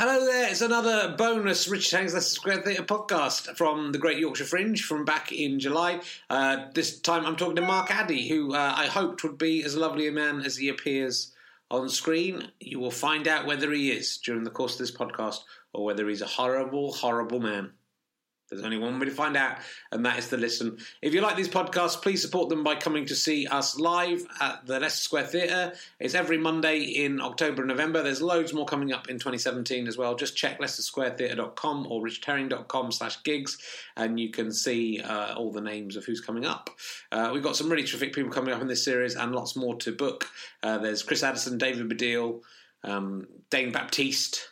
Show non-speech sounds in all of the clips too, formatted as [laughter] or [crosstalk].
Hello there, it's another bonus Richard Herring's Leicester Square Theatre podcast from the Great Yorkshire Fringe from back in July. Uh, this time I'm talking to Mark Addy, who uh, I hoped would be as lovely a man as he appears on screen. You will find out whether he is during the course of this podcast or whether he's a horrible, horrible man. There's only one way to find out, and that is to listen. If you like these podcasts, please support them by coming to see us live at the Leicester Square Theatre. It's every Monday in October and November. There's loads more coming up in 2017 as well. Just check leicestersquaretheatre.com or richherring.com slash gigs, and you can see uh, all the names of who's coming up. Uh, we've got some really terrific people coming up in this series and lots more to book. Uh, there's Chris Addison, David Baddiel, um, Dane Baptiste,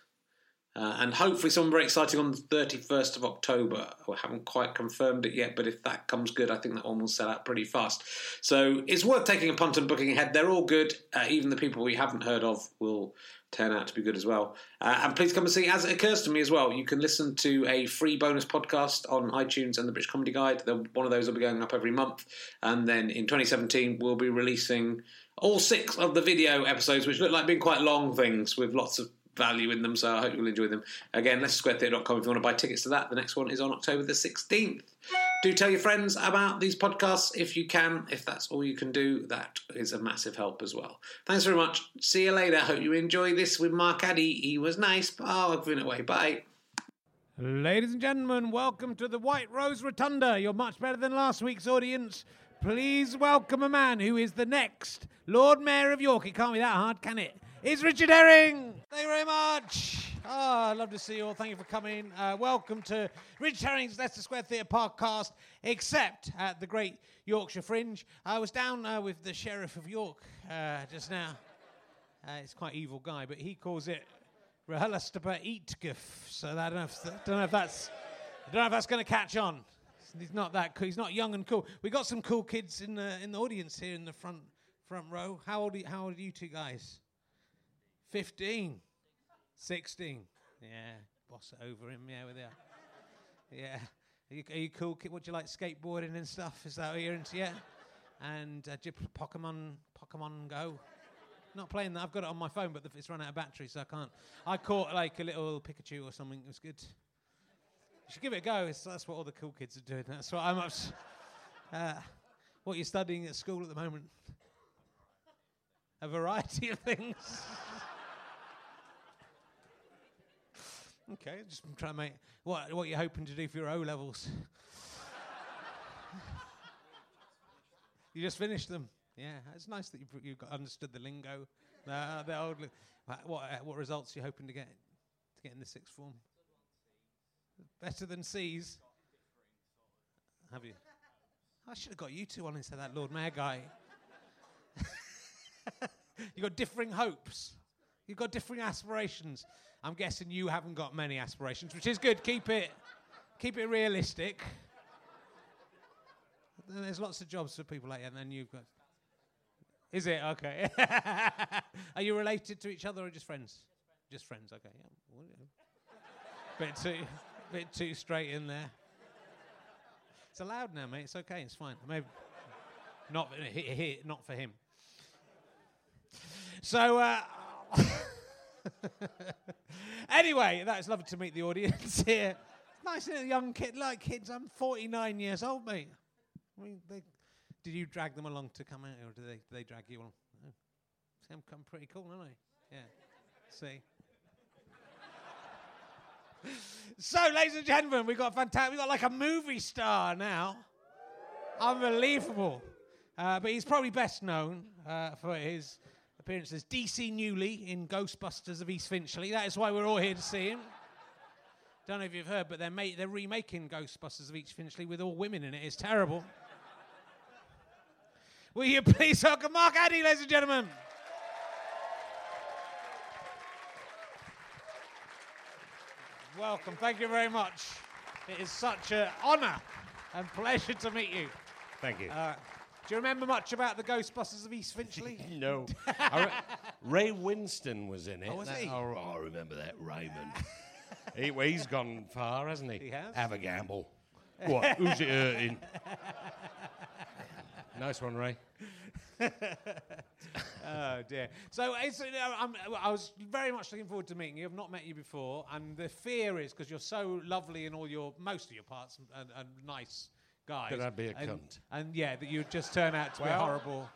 uh, and hopefully something very exciting on the 31st of October. I haven't quite confirmed it yet, but if that comes good, I think that one will sell out pretty fast. So it's worth taking a punt and booking ahead. They're all good. Uh, even the people we haven't heard of will turn out to be good as well. Uh, and please come and see As It Occurs to Me as well. You can listen to a free bonus podcast on iTunes and the British Comedy Guide. One of those will be going up every month. And then in 2017, we'll be releasing all six of the video episodes, which look like being quite long things with lots of value in them, so I hope you'll enjoy them. Again, leicestersquaretheatre.com if you want to buy tickets to that. The next one is on October the 16th. Do tell your friends about these podcasts if you can. If that's all you can do, that is a massive help as well. Thanks very much. See you later. Hope you enjoy this with Mark Addy. He was nice. Oh, I've been away. Bye. Ladies and gentlemen, welcome to the White Rose Rotunda. You're much better than last week's audience. Please welcome a man who is the next Lord Mayor of York. It can't be that hard, can it? It's Richard Herring. Thank you very much. Oh, I'd love to see you all. Thank you for coming. Uh, welcome to Richard Herring's Leicester Square Theatre podcast, except at the Great Yorkshire Fringe. I was down uh, with the Sheriff of York uh, just now. Uh, he's quite evil guy, but he calls it Rehalastapa Eatgif. So I don't know if, don't know if that's I don't know if that's going to catch on. He's not that cool. He's not young and cool. We got some cool kids in the in the audience here in the front front row. How old are how old are you two guys? 15. 16. Yeah. Boss over him. Yeah, with you. Yeah. Are you, are you cool? Kid what do you like skateboarding and stuff? Is that what you're into? Yeah. And uh, do you play Pokemon Pokemon Go? Not playing that. I've got it on my phone, but it's run out of battery, so I can't. I caught like a little Pikachu or something. It was good. You should give it a go. It's, that's what all the cool kids are doing. That's what I'm up. Uh, what you're studying at school at the moment? A variety of things. Okay, just trying to make what what you're hoping to do for your O levels. you just finished them. Yeah, it's nice that you you got understood the lingo. Uh, the old, li- what uh, what results are you hoping to get to get in the sixth form? Better than C's. Have you? I should have got you two on instead of that Lord Mayor guy. [laughs] you got differing hopes. You've got differing aspirations. I'm guessing you haven't got many aspirations, which is good. Keep it, keep it realistic. There's lots of jobs for people like you, and then you've got. Is it okay? [laughs] Are you related to each other or just friends? Just friends. Okay. Yeah. Well, yeah. bit too, bit too straight in there. It's allowed now, mate. It's okay. It's fine. Maybe not, not for him. So. Uh, [laughs] anyway, that's lovely to meet the audience here. Nice little young kid, like kids. I'm 49 years old, mate. I mean, they, did you drag them along to come out, or did they, did they drag you along? Oh. See, I'm, I'm pretty cool, aren't I? Yeah. See. [laughs] so, ladies and gentlemen, we've got fantastic. We've got like a movie star now. Unbelievable. Uh, but he's probably best known uh, for his appearance as DC Newley in Ghostbusters of East Finchley. That is why we're all here to see him. Don't know if you've heard, but they're, ma- they're remaking Ghostbusters of East Finchley with all women in it. It's terrible. Will you please welcome Mark Addy, ladies and gentlemen? Welcome. Thank you very much. It is such an honour and pleasure to meet you. Thank you. Uh, do you remember much about the Ghostbusters of East Finchley? [laughs] no. Re- Ray Winstone was in it. Oh, was That- he? Oh, I remember that Raymond. [laughs] he, well, he's gone far, hasn't he? He has. Have a gamble. what? Who's it hurting? [laughs] Nice one, Ray. oh dear. So it's, uh, I'm, I was very much looking forward to meeting you. I've not met you before, and the fear is because you're so lovely in all your most of your parts and, and, and nice guys. That I'd be a and, cunt. And yeah, that you'd just turn out to be horrible.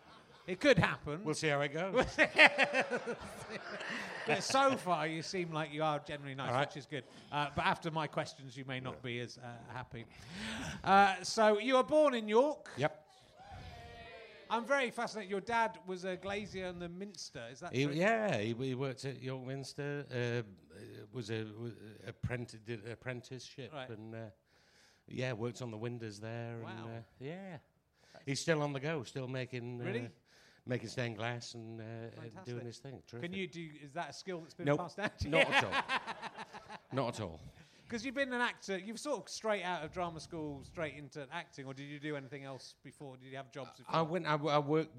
It could happen. We'll see how it goes. [laughs] but so far, you seem like you are generally nice, right. which is good. Uh, but after my questions, you may not be as uh, happy. Uh, so you were born in York. yep. I'm very fascinated. Your dad was a glazier in the Minster. Is that He, true? yeah, he, he worked at York Minster. Uh, was a was a apprentice, did an apprenticeship, Right. and uh, yeah, worked on the windows there. Wow. And, uh, yeah, he's still on the go, still making uh, Really? making stained glass and uh, uh, doing his thing. True. Can you do? Is that a skill that's been Nope, passed down to you? [laughs] Not at all. Not at all. Because you've been an actor. You've sort of straight out of drama school, straight into acting, or did you do anything else before? Did you have jobs? Before? I went. I, w- I worked.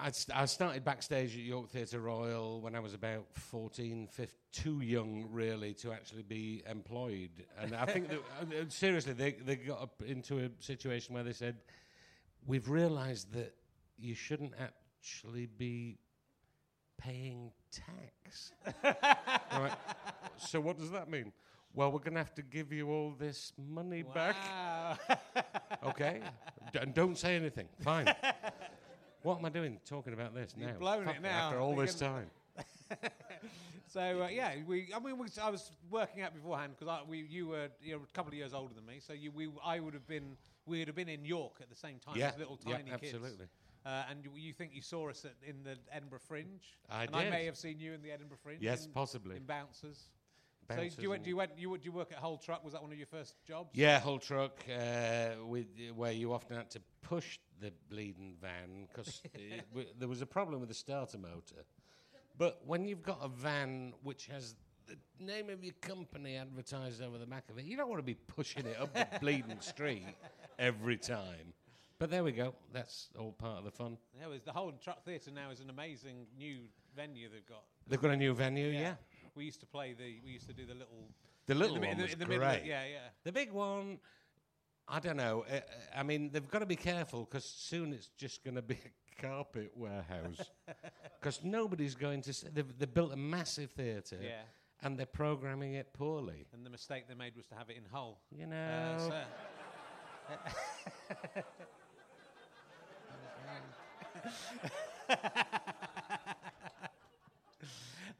I, st- I started backstage at York Theatre Royal when I was about 14, 15, too young really to actually be employed. And I think that uh, [laughs] uh, seriously, they they got up into a situation where they said, "We've realised that you shouldn't actually be paying tax." [laughs] right. So what does that mean? Well, we're going to have to give you all this money back. Wow. Okay. [laughs] D- and don't say anything. Fine. what am I doing talking about this You've now? blown Fuck it now. After all this time. [laughs] so uh, yeah, we. I mean, we, I was working out beforehand because we, you were you're a couple of years older than me, so you, we, I would have been, we would have been in York at the same time Yeah, as little yeah, tiny kids. absolutely. Uh, and you, you think you saw us at, in the Edinburgh Fringe? I and I may have seen you in the Edinburgh Fringe. Yes, in, possibly. In Bouncers. So do you, went, do you went, you, do you work at Hull Truck? Was that one of your first jobs? Yeah, Hull Truck, uh, with, where you often had to push the bleeding van because [laughs] there was a problem with the starter motor. But when you've got a van which has the name of your company advertised over the back of it, you don't want to be pushing it up the [laughs] bleeding street every time. But there we go. That's all part of the fun. Yeah, was the Hull Truck Theatre now is an amazing new venue they've got. They've got a new venue, yeah. We used to play the. We used to do the little. The in little the, one in the, was in the great. middle. Yeah, yeah. The big one, I don't know. Uh, uh, I mean, they've got to be careful because soon it's just going to be a carpet warehouse. [laughs] Because nobody's going to. S- they've, they've built a massive theatre, Yeah. and they're programming it poorly. And the mistake they made was to have it in Hull. You know. Uh, so- [laughs] [laughs]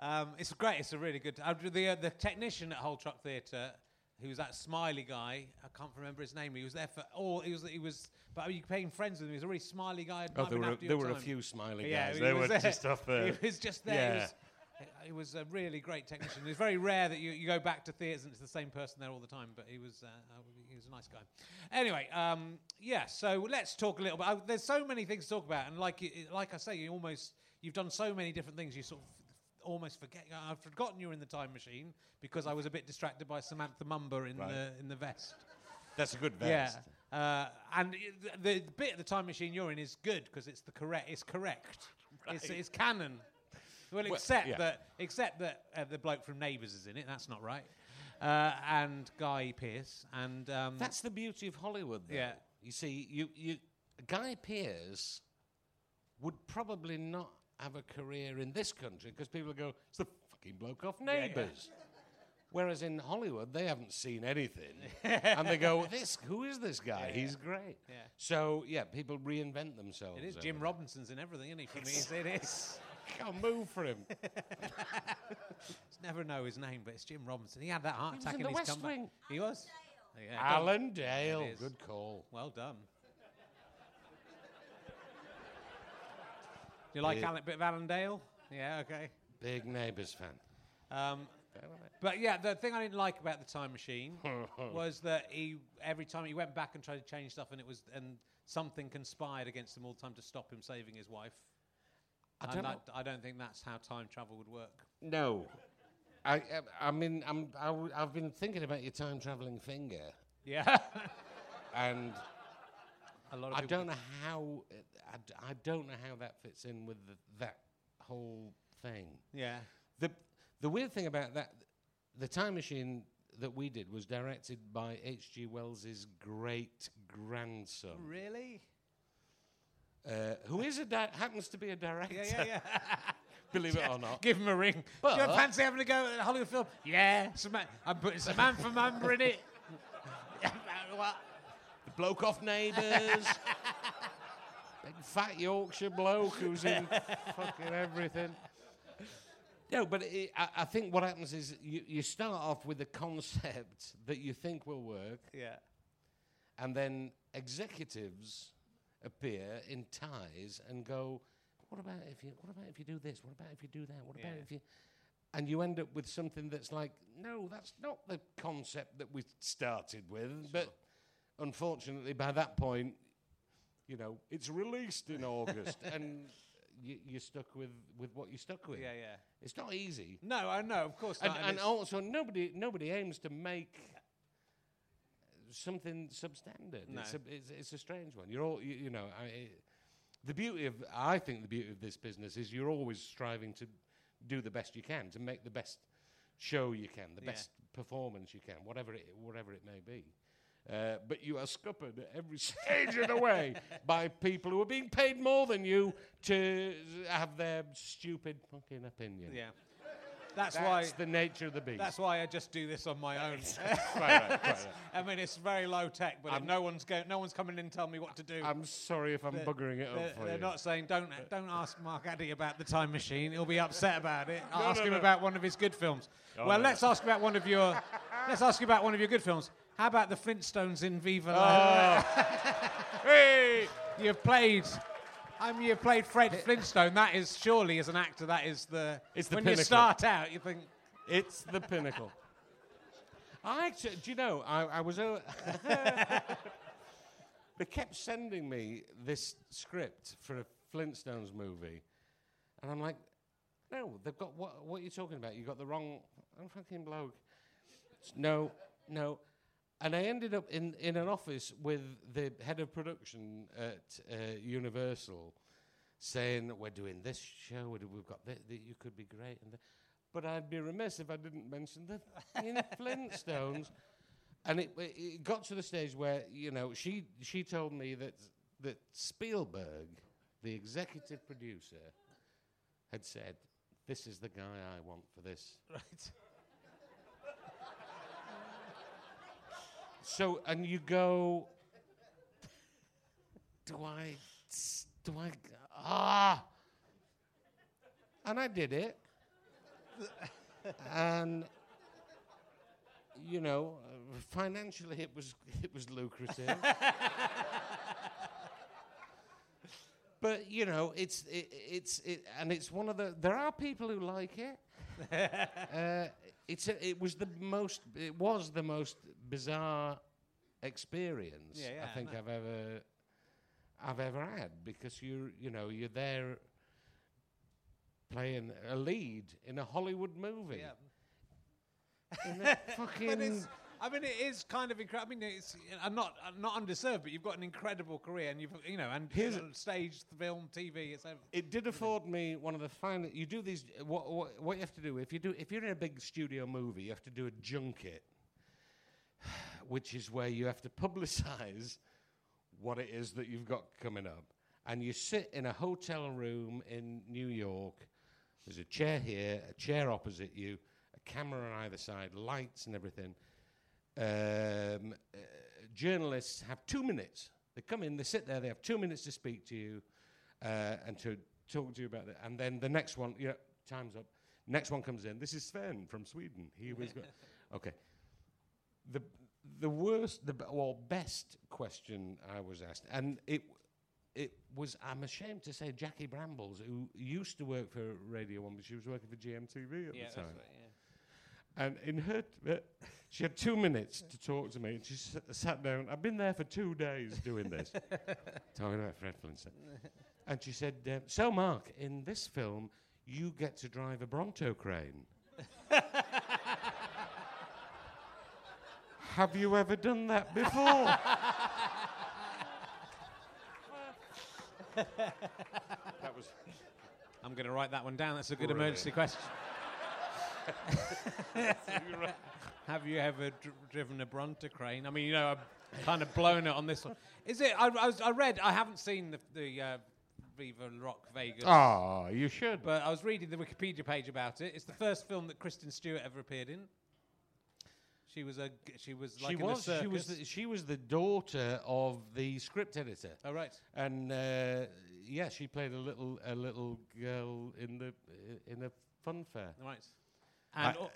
um, it's great. It's a really good. Uh, the uh, the technician at Hull Truck Theatre, who was that smiley guy. I can't remember his name. He was there for all. He was. He was. But are you became friends with him. He was a really smiley guy. oh, there were after there were a few smiley Yeah, guys. he They was were there. just off there. [laughs] He was just there. He Yeah. was, he was a really great technician. It's very rare that you, you go back to theatres and it's the same person there all the time, but he was uh, uh, he was a nice guy. Anyway, um, yeah. So let's talk a little bit. Uh, there's so many things to talk about, and like like I say, you almost you've done so many different things. You sort of almost forget. I've forgotten you were in the time machine because I was a bit distracted by Samantha Mumba in Right. the in the vest. That's a good vest. Yeah. Uh, and the, the bit of the time machine you're in is good because it's the correct. It's correct. It's, it's canon. Well, Well, except yeah. that except that uh, the bloke from Neighbours is in it. That's not right. Uh, and Guy Pearce and um, That's the beauty of Hollywood. Though. Yeah. You see, you you Guy Pearce would probably not have a career in this country because people go, "It's the fucking bloke off yeah. Neighbours." Whereas in Hollywood, they haven't seen anything, and they go, [laughs] "This, who is this guy? Yeah. He's great." Yeah. So yeah, people reinvent themselves. it is Jim. Robinson's in everything, isn't he? For me, it is. [laughs] Can't move for him. [laughs] Never know his name, but it's Jim Robinson. He had that heart He was attack in in, the his West comeback. Wing. He was. Yeah, go on. Alan Dale, good call. Well done. You like. Alan, bit of Alan Dale? Yeah, okay. Big Neighbours fan. Um, but yeah, the thing I didn't like about the time machine [laughs] was that he every time he went back and tried to change stuff, and it was and something conspired against him all the time to stop him saving his wife. I don't. I, I don't think that's how time travel would work. No. I, I, I mean, I'm, I, w- I've been thinking about your time traveling finger, Yeah, [laughs] and a lot of I people. don't know how. it- I, d- I don't know how that fits in with the, that whole thing. Yeah, The the weird thing about that, the time machine that we did was directed by H.G. Wells's great grandson. really. uh, who is a di- happens to be a director. Yeah, yeah, [laughs] yeah. believe it [laughs] or not. Give him a ring. But- Do you fancy having a go at a Hollywood film? Yeah. Samantha, I'm putting Samantha Mumba in it. [laughs] what? Bloke off Neighbours. [laughs] Big fat Yorkshire bloke who's in [laughs] fucking everything. No, but it, I, I think what happens is you, you start off with a concept that you think will work, Yeah. and then executives appear in ties and go, "What about if you? What about if you do this? What about if you do that? What about if you?" And you end up with something that's like, "No, that's not the concept that we started with." But unfortunately, by that point, you know, it's released in August, [laughs] and you, you're stuck with with what you're stuck with. Yeah, yeah. It's not easy. No, I know, of course And, not. and it's- also, nobody nobody aims to make something substandard. No. It's, a, it's, it's a strange one. You're all, you, you know, I, it- the beauty of, I think the beauty of this business is you're always striving to do the best you can, to make the best show you can, the Yeah. best performance you can, whatever it, whatever it may be. Uh, but you are scuppered at every [laughs] stage of the way by people who are being paid more than you to have their stupid fucking opinion. yeah. That's, That's why. the nature of the beast. That's why I just do this on my own. [laughs] right, right, right, right. [laughs] I mean, it's very low tech, but no one's go- no one's coming in and telling me what to do. I'm sorry if I'm they're- buggering it they're, up for you. they're not saying don't don't ask Mark Addy about the time machine. He'll be upset about it. I'll No, ask no, him no. about one of his good films. Oh, well, let's ask about one of your let's ask you about one of your good films. How about the Flintstones in Viva Oh. [laughs] Hey! You've played. I mean, you've played Fred Flintstone. That is surely, as an actor, that is the. It's the when you start out, you think. It's the pinnacle. I actually, do you know, I, I was. Uh, [laughs] they kept sending me this script for a Flintstones movie, and I'm like, no, they've got what? What are you talking about? You got the wrong. I'm fucking bloke. No, no. And I ended up in, in an office with the head of production at uh, Universal saying, We're doing this show, we've got this, you could be great. And but I'd be remiss if I didn't mention the [laughs] Flintstones. And it, it got to the stage where, you know, she, she told me that, that Spielberg, the executive producer, had said, This is the guy I want for this. Right. So, and you go, do I, do I, ah. And I did it. and, you know, financially it was, it was lucrative. [laughs] but, you know, it's, it, it's, it, and it's one of the, there are people who like it. [laughs] uh, it's a, it was the most it was the most bizarre experience Yeah, yeah, I think no. I've ever I've ever had because you you know you're there playing a lead in a Hollywood movie Yeah. in a [laughs] But fucking I mean, it is kind of incredible. I mean, it's uh, not uh, not undeserved, but you've got an incredible career, and you've you know, and Here's uh, stage, film, TV. It's everything. it did afford me one of the finest. You do these. What, what what you have to do if you do if you're in a big studio movie, you have to do a junket, which is where you have to publicize what it is that you've got coming up, and you sit in a hotel room in New York. There's a chair here, a chair opposite you, a camera on either side, lights and everything. Um, uh, journalists have two minutes. They come in, they sit there, they have two minutes to speak to you uh, and to talk to you about it. And then the next one, yeah, time's up. Next one comes in. This is Sven from Sweden. He was okay. The the worst, the well, best question I was asked, and it it was. I'm ashamed to say Jackie Brambles, who used to work for Radio One, but she was working for GMTV at the time. And in her, t- uh, she had two minutes to talk to me, and she s- sat down. I've been there for two days doing this, [laughs] talking about Fred Flintstone. And she said, um, "So, Mark, in this film, you get to drive a Bronto crane. [laughs] Have you ever done that before?" [laughs] that was I'm going to write that one down. That's a good Brilliant. emergency question. [laughs] [laughs] Have you ever dr- driven a Bronto crane? I mean, you know, I've kind of blown it on this one. Is it? I, I, was, I read. I haven't seen the the, uh, Viva Rock Vegas. Oh, you should. But I was reading the Wikipedia page about it. It's the first film that Kristen Stewart ever appeared in. She was a she was like she was. She was. The, she was the daughter of the script editor. oh right. and uh, yeah, she played a little a little girl in the in a fun fair. Right. I, And al-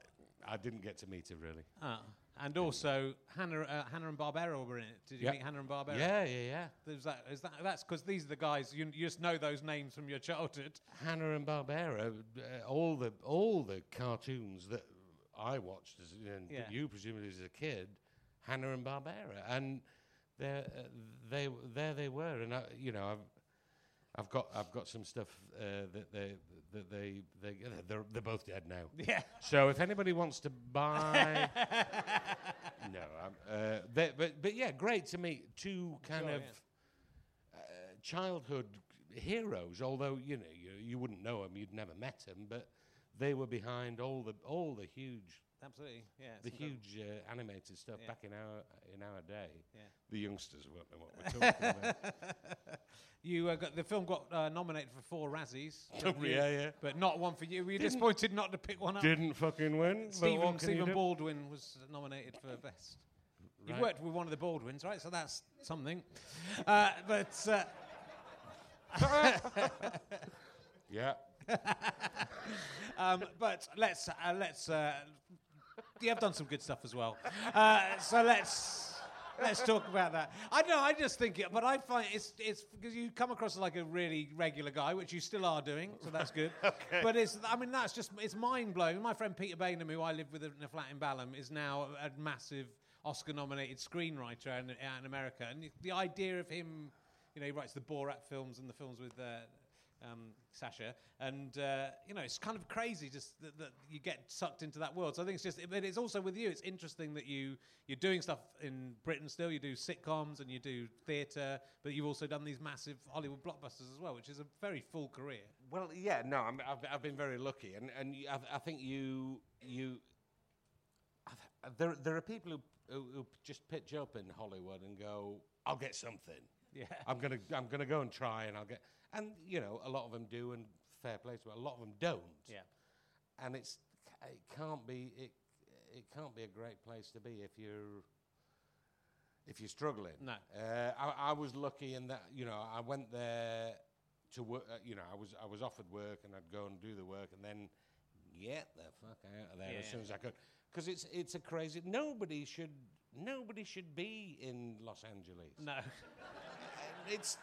I didn't get to meet her really. ah, and also Hanna uh, Hanna and Barbera were in it. Did you Yeah. meet Hanna and Barbera? Yeah, yeah, yeah. Is that is that that's because these are the guys you, you just know those names from your childhood. Hanna and Barbera, uh, all the all the cartoons that I watched as and Yeah. you presumably as a kid, Hanna and Barbera, and there uh, they there they were, and I, you know I've. I've got I've got some stuff uh, that they that they they they're they're both dead now. [laughs] Yeah. So if anybody wants to buy, [laughs] no, I'm, uh, they, but but yeah, great to meet two kind Sure, of uh, childhood heroes. Although you know you you wouldn't know them, you'd never met them, but they were behind all the all the huge Absolutely. Yeah. the huge uh, animated stuff Yeah. back in our in our day. Yeah. The youngsters won't know what we're talking about. [laughs] You uh, got the film got uh, nominated for four Razzies. [laughs] Oh, yeah, yeah. But not one for you. Were you Didn't- disappointed not to pick one up? Didn't fucking win. but Stephen, what Stephen do? Baldwin was nominated for best. You've worked with one of the Baldwins, right? So that's something. Uh, but uh, [laughs] Yeah. [laughs] um, but let's uh, let's. Uh, you have done some good stuff as well. Uh, so let's let's talk about that. I know. I just think it, but I find it's it's because you come across as like a really regular guy, which you still are doing. So that's good. [laughs] okay. But it's I mean that's just it's mind blowing. My friend Peter Baynham, who I live with in a flat in Balham, is now a massive Oscar-nominated screenwriter in, out in America, and the- the idea of him, you know, he writes the Borat films and the films with. Uh, um, Sacha, and uh, you know it's kind of crazy just that, that you get sucked into that world. So I think it's just, but it's also with you. It's interesting that you you're doing stuff in Britain still. You do sitcoms and you do theatre, but you've also done these massive Hollywood blockbusters as well, which is a very full career. Well, yeah, no, I'm, I've, I've been very lucky, and and I, I think you you I th- there there are people who who just pitch up in Hollywood and go, I'll get something. Yeah. I'm gonna I'm gonna go and try, and I'll get, and you know, a lot of them do, and fair play to them. A lot of them don't. Yeah. and it's it can't be it it can't be a great place to be if you're if you're struggling. No. uh, I, I was lucky in that you know I went there to work. Uh, you know, I was I was offered work and I'd go and do the work and then get the fuck out of there as soon as I could because it's it's a crazy. Nobody should nobody should be in Los Angeles. No. It's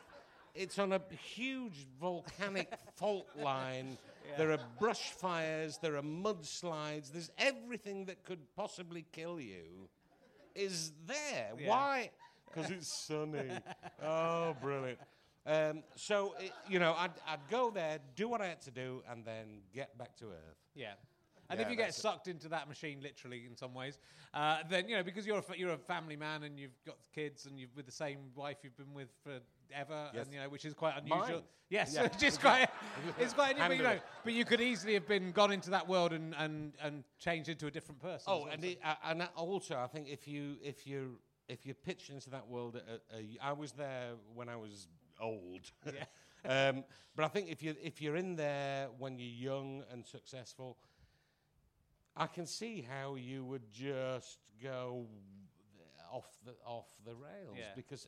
it's on a huge volcanic [laughs] fault line. There are brush fires. There are mudslides. There's everything that could possibly kill you is there. Yeah. Why? Because it's sunny. [laughs] oh, brilliant. Um, so it, you know, I'd, I'd go there, do what I had to do, and then get back to Earth. Yeah. And Yeah, if you get that's it. sucked into that machine, literally in some ways, uh, then you know because you're a, you're a family man and you've got kids and you've with the same wife you've been with forever, Yes. and you know which is quite unusual. Mine. Yes, Yeah. [laughs] which is quite [laughs] it's quite unusual. But, you know, but you could easily have been gone into that world and and and changed into a different person. Oh, well, and so- it, uh, and also I think if you if you if you're pitched into that world, uh, uh, I was there when I was old. Yeah. [laughs] um, but I think if you if you're in there when you're young and successful, I can see how you would just go off the off the rails Yeah. because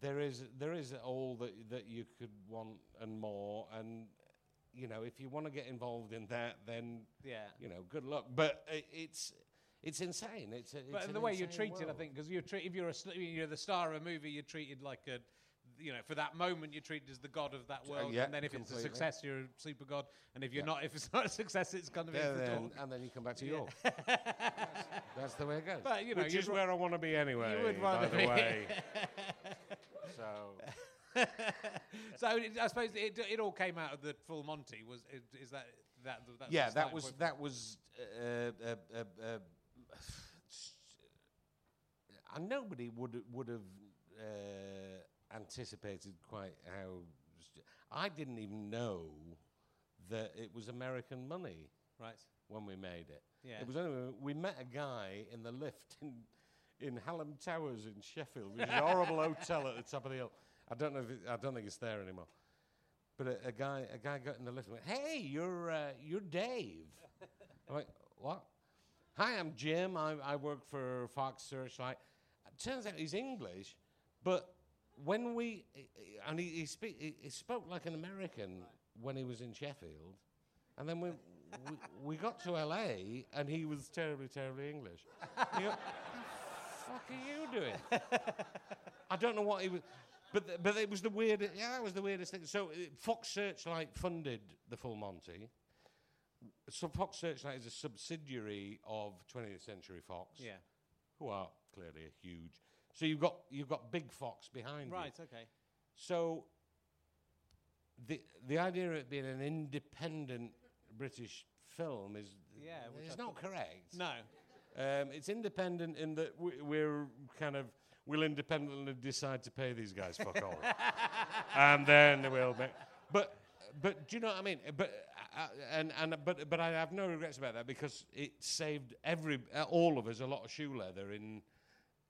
there is there is all that that you could want and more and you know if you want to get involved in that then yeah. you know, good luck. But i it's it's insane. It's, a, it's But the way you're treated, I think, because you're treat, if you're a you're the star of a movie, you're treated like a, you know, for that moment you're treated as the god of that world. yeah, and then if it's a success, you're a super god. And if you're Yeah. not, if it's [laughs] not a success, it's kind of Yeah, in the then, and then you come back to York. that's, [laughs] that's the way it goes. But, you know, Which you'd is where I want to be anyway. You would by rather the be. way. [laughs] so so it, I suppose it, it all came out of the full Monty. Was is, is that that? Yeah, that was point? that was. Uh, uh, uh, uh, [sighs] and nobody would would have uh, anticipated quite how. I didn't even know that it was American money. right. when we made it. Yeah. It was only we met a guy in the lift in in Hallam Towers in Sheffield, which is a horrible [laughs] hotel at the top of the hill. I don't know if it, I don't think it's there anymore. But a, a guy, a guy got in the lift and went, "Hey, you're uh, you're Dave." [laughs] I'm like, "What?" Hi, I'm Jim. I, I work for Fox Searchlight. It turns out he's English, but when we and he he, speak, he, he spoke like an American when he was in Sheffield, and then we. we, we got to LA and he was terribly, terribly English. [laughs] You go, fuck are you doing? I don't know what he was. But, th- but it was the weirdest. Yeah, that was the weirdest thing. So uh, Fox Searchlight funded the Full Monty. So Fox Searchlight is a subsidiary of 20th Century Fox, Yeah. who are clearly a huge. So you've got you've got Big Fox behind you. Right. Okay. So the the idea of it being an independent British film is Yeah, it's not correct. No. Um, it's independent in that we, we're kind of we'll independently decide to pay these guys fuck all, [laughs] and then we'll make. But but do you know what I mean? But uh, and and but but I have no regrets about that because it saved every uh, all of us a lot of shoe leather in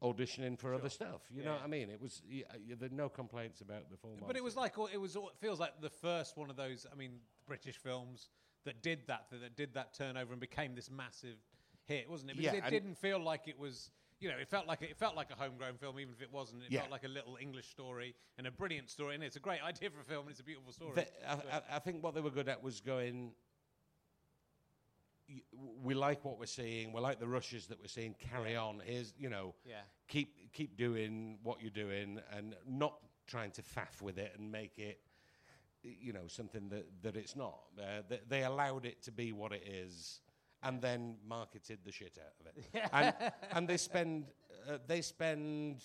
auditioning for other stuff. You know what I mean? It was y- y- there no complaints about the full. But it was like it was. It feels like the first one of those. I mean, British films that did that that did that turnover and became this massive hit, wasn't it? Because Yeah, it didn't feel like it was. You know, it felt like a, it felt like a homegrown film, even if it wasn't. It Yeah. felt like a little English story and a brilliant story, and it's a great [laughs] idea for a film, and it's a beautiful story. They- I, I, I think what they were good at was going. We like what we're seeing. We like the rushes that we're seeing. Carry on. Here's you know. Yeah. Keep keep doing what you're doing and not trying to faff with it and make it, you know, something that that it's not. Uh, they, they allowed it to be what it is, and then marketed the shit out of it. [laughs] and and they spend uh, they spend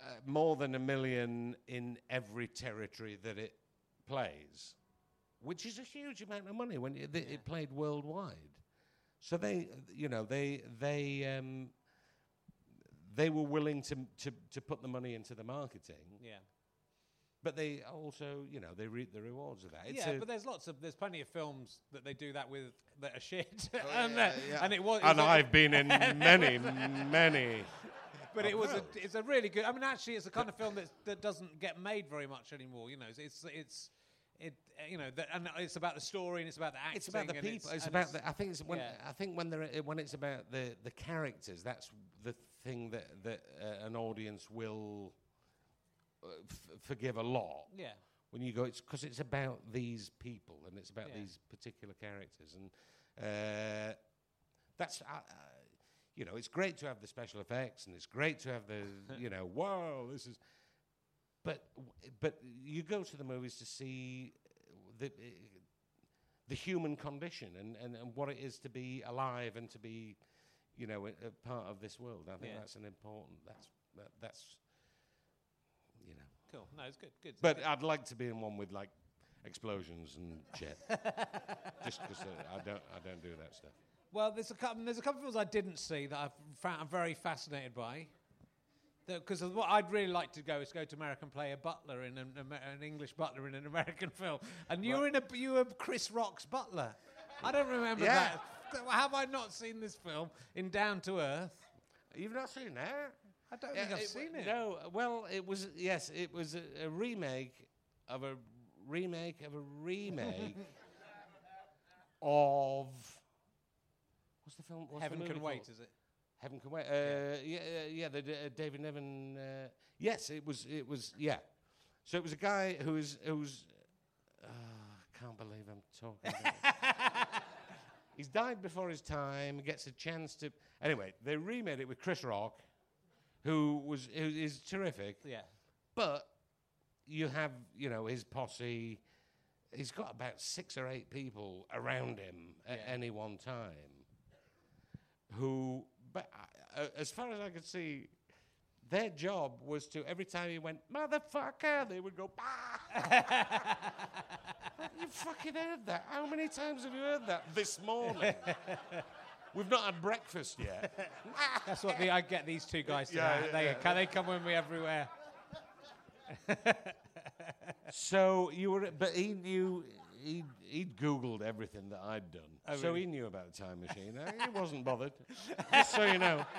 uh, more than a million in every territory that it plays, which is a huge amount of money when it, it played worldwide. So they, you know, they they um, they were willing to, to to put the money into the marketing, yeah. but they also, you know, they reap the rewards of that. It's yeah, but there's lots of there's plenty of films that they do that with that are shit, [laughs] Oh, and, yeah, that- yeah. and it was. it and was a- I've been in [laughs] many, many. but it was a, it's a really good. I mean, actually, it's a kind of film that that doesn't get made very much anymore. You know, it's it's, it's it you know, the, and it's about the story and it's about the acting. It's about the people. It's, and about. the, I think it's when yeah. I think when they're when it's about the the characters. That's the thing that that uh, an audience will uh, f- forgive a lot. yeah, When you go, it's because it's about these people and it's about Yeah. these particular characters, and uh, that's. Uh, uh, you know, it's great to have the special effects, and it's great to have the, [laughs] you know, wow, this is. But but you go to the movies to see the uh, the human condition and, and, and what it is to be alive and to be, you know, a, a part of this world. I think Yeah. that's an important. That's that, that's. You know, cool. No, it's good. Good. but I'd like to be in one with like explosions and shit. [laughs] Just because I don't I don't do that stuff. Well, there's a couple. There's a couple of films I didn't see that I've found I'm very fascinated by. Because what I'd really like to go is go to America and play a butler in an, an English butler in an American [laughs] film, and you were in a you were Chris Rock's butler. I don't remember Yeah. that. Have I not seen this film in Down to Earth? You've not seen that? I don't Yeah, think I've it seen it. No, well, it was yes, it was a, a remake of a remake of a remake [laughs] of what's the film? What's Heaven the Can Wait, called? is it? Heaven can wait. Uh, yeah, yeah, yeah. The, uh, David Niven. Uh, yes, it was. It was. Yeah. So it was a guy who was who's. Uh, I can't believe I'm talking. About [laughs] He's died before his time. Gets a chance to. Anyway, they remade it with Chris Rock, who was who is terrific. Yeah. But you have, you know, his posse. He's got about six or eight people around him at Yeah. any one time. Who, but uh, uh, as far as I could see, their job was to every time he went motherfucker, they would go bah. [laughs] you fucking heard that? How many times have you heard that this morning? [laughs] We've not had breakfast yet. [laughs] That's what the, I get these two guys to Yeah, yeah, they, yeah. can, they come with me everywhere. So you were, but he knew he he'd googled everything that I'd done, Oh, so really? he knew about the time machine. [laughs] He wasn't bothered. Just so you know. [laughs]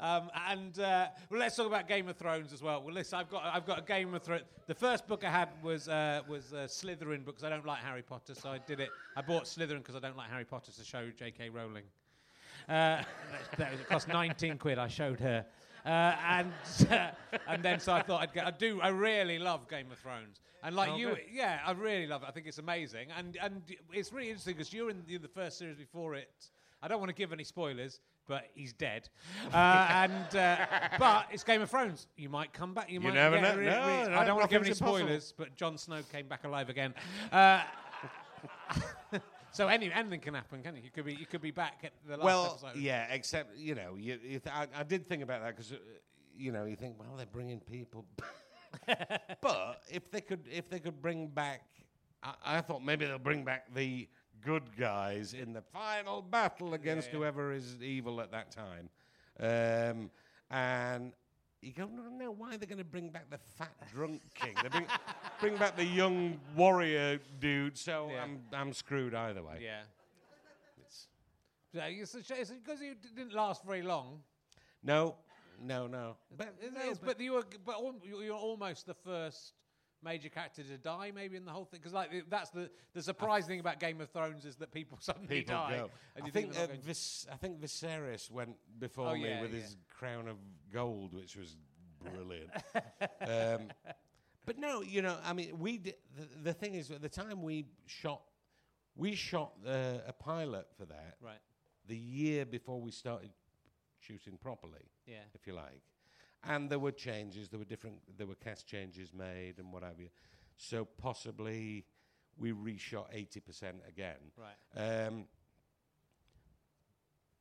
Um, and uh, well, let's talk about Game of Thrones as well. Well, listen, I've got I've got a Game of Thrones. The first book I had was uh, was uh, Slytherin because I don't like Harry Potter, so I did it. I bought Slytherin because I don't like Harry Potter to show J.K. Rowling. Uh, [laughs] that, it cost 19 quid. I showed her. Uh, and uh, and then so I thought I'd get. I do. I really love Game of Thrones, and like Oh, you, good. yeah, I really love it. I think it's amazing, and and it's really interesting because you're in the, the first series before it. I don't want to give any spoilers, but he's dead. Uh, [laughs] and uh, but it's Game of Thrones. You might come back. You, might never know. re- No, re- no, I don't want to give any impossible. spoilers, but Jon Snow came back alive again. Uh, [laughs] so any, anything can happen, can it? You could be you could be back at the last well, episode. yeah, except you know, you, you th- I, I did think about that because uh, you know you think, well, they're bringing people, [laughs] but if they could, if they could bring back, I, I thought maybe they'll bring back the good guys in the final battle against yeah. whoever is evil at that time, um, and. You go, no, no, why are they going to bring back the fat drunk king? They bring, bring back the young warrior dude, so Yeah. I'm, I'm screwed either way. Yeah. It's- Yeah, it's because you d- didn't last very long. No, no, no. But, It no, is, but you were, but al- you- you're almost the first major character to die, maybe in the whole thing. Because like the- that's the the surprising thing about Game of Thrones is that people [laughs] suddenly people die. go. And I you think, they're uh, going to- Vis- I think Viserys went before Oh, me yeah, with yeah. his crown of gold, which was brilliant. [laughs] um, but no, you know, I mean, we di- the, the thing is, at the time we shot, we shot uh, a pilot for that right. the year before we started shooting properly. Yeah. if you like. And there were changes, there were different, there were cast changes made and what have you. So possibly we reshot 80% again. Right. Um,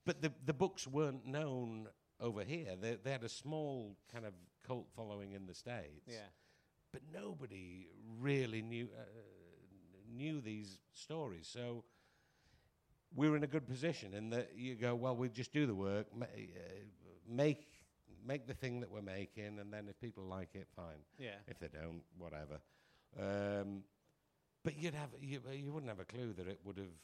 but the, the books weren't known over here. They, they had a small kind of cult following in the States. Yeah. But nobody really knew, uh, knew these stories. So we were in a good position in that you go, well, we just do the work, ma- uh, make make the thing that we're making, and then if people like it, fine. Yeah. If they don't, whatever. Um, but you'd have you, you wouldn't have a clue that it would have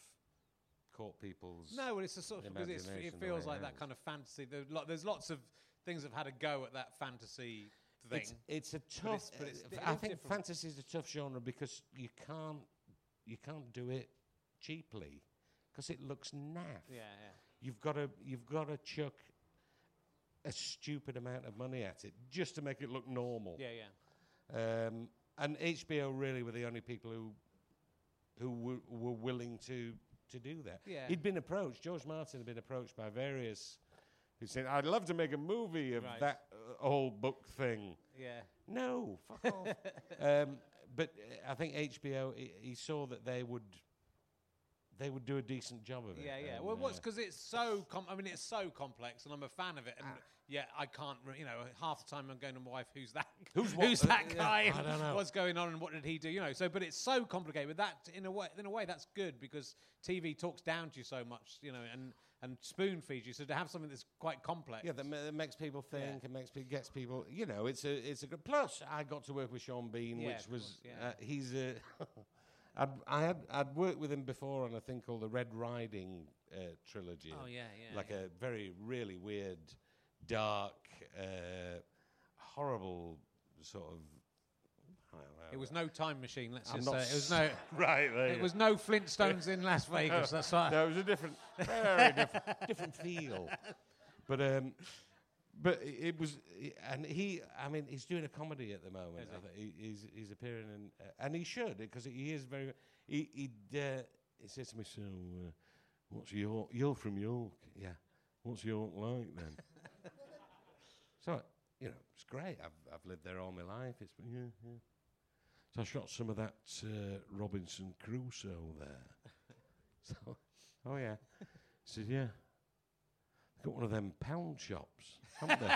caught people's. No, well, it's a sort of because it's, it feels like that kind of fantasy. There, lo- there's lots of things have had a go at that fantasy thing. It's, it's a But tough. it's- but it's- I think different. fantasy is a tough genre because you can't you can't do it cheaply because it looks naff. yeah, yeah. You've got to you've got to chuck a stupid amount of money at it just to make it look normal. Yeah, yeah. Um, and HBO really were the only people who who w- were willing to to do that. Yeah. He'd been approached. George Martin had been approached by various who said, "I'd love to make a movie of Right. that uh, whole book thing." Yeah. No, fuck [laughs] off. Um, but uh, I think HBO he, he saw that they would they would do a decent job of it. Yeah, yeah. and, Well, what's uh, because it's so com- I mean, it's so complex, and I'm a fan of it. And Ah. yeah, I can't. Re- you know, half the time I'm going to my wife, "Who's that? Who's? Who's that yeah, guy? I don't know. What's going on, and what did he do? You know. So, but it's so complicated. But that, in a way, in a way, that's good because TV talks down to you so much. You know, and and spoon feeds you. So to have something that's quite complex. Yeah, that, ma- that makes people Yeah. think and makes pe- gets people. You know, it's a it's a good. Plus, I got to work with Sean Bean, Yeah, which was course, yeah. uh, he's a. [laughs] I'd, I had I'd worked with him before on a thing called the Red Riding uh, trilogy. Oh yeah, yeah. like yeah. a very really weird, dark, uh, horrible sort of. I don't know. It was no time machine. Let's I'm just say it was no. [laughs] right. There It you was no Flintstones in Las Vegas. That's [laughs] right. no, it was a different, very different, different feel. [laughs] But um, but it was, and he, I mean, he's doing a comedy at the moment. Is I thi- he, he's he's appearing in, uh, and he should because he is very. He he uh, he says to me, so uh, what's York? You're from York, yeah. What's York like then? [laughs] so you know, it's great. I've I've lived there all my life. It's been yeah, yeah. So I shot some of that uh, Robinson Crusoe there. [laughs] so, oh yeah. He said, yeah. They've got one of them pound shops, haven't they? [laughs]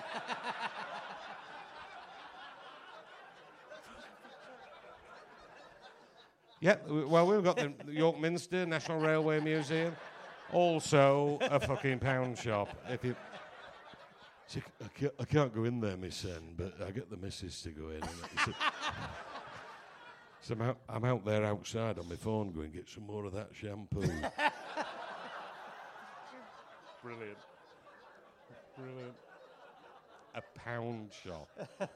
yeah, well, we've got the York Minster National Railway Museum, also a fucking pound shop. If you, See, I, can't, I can't go in there, Miss N, but I get the missus to go in. And [laughs] so I'm out, I'm out there outside on my phone going, get some more of that shampoo. [laughs] Brilliant. Brilliant. a pound shop. [laughs]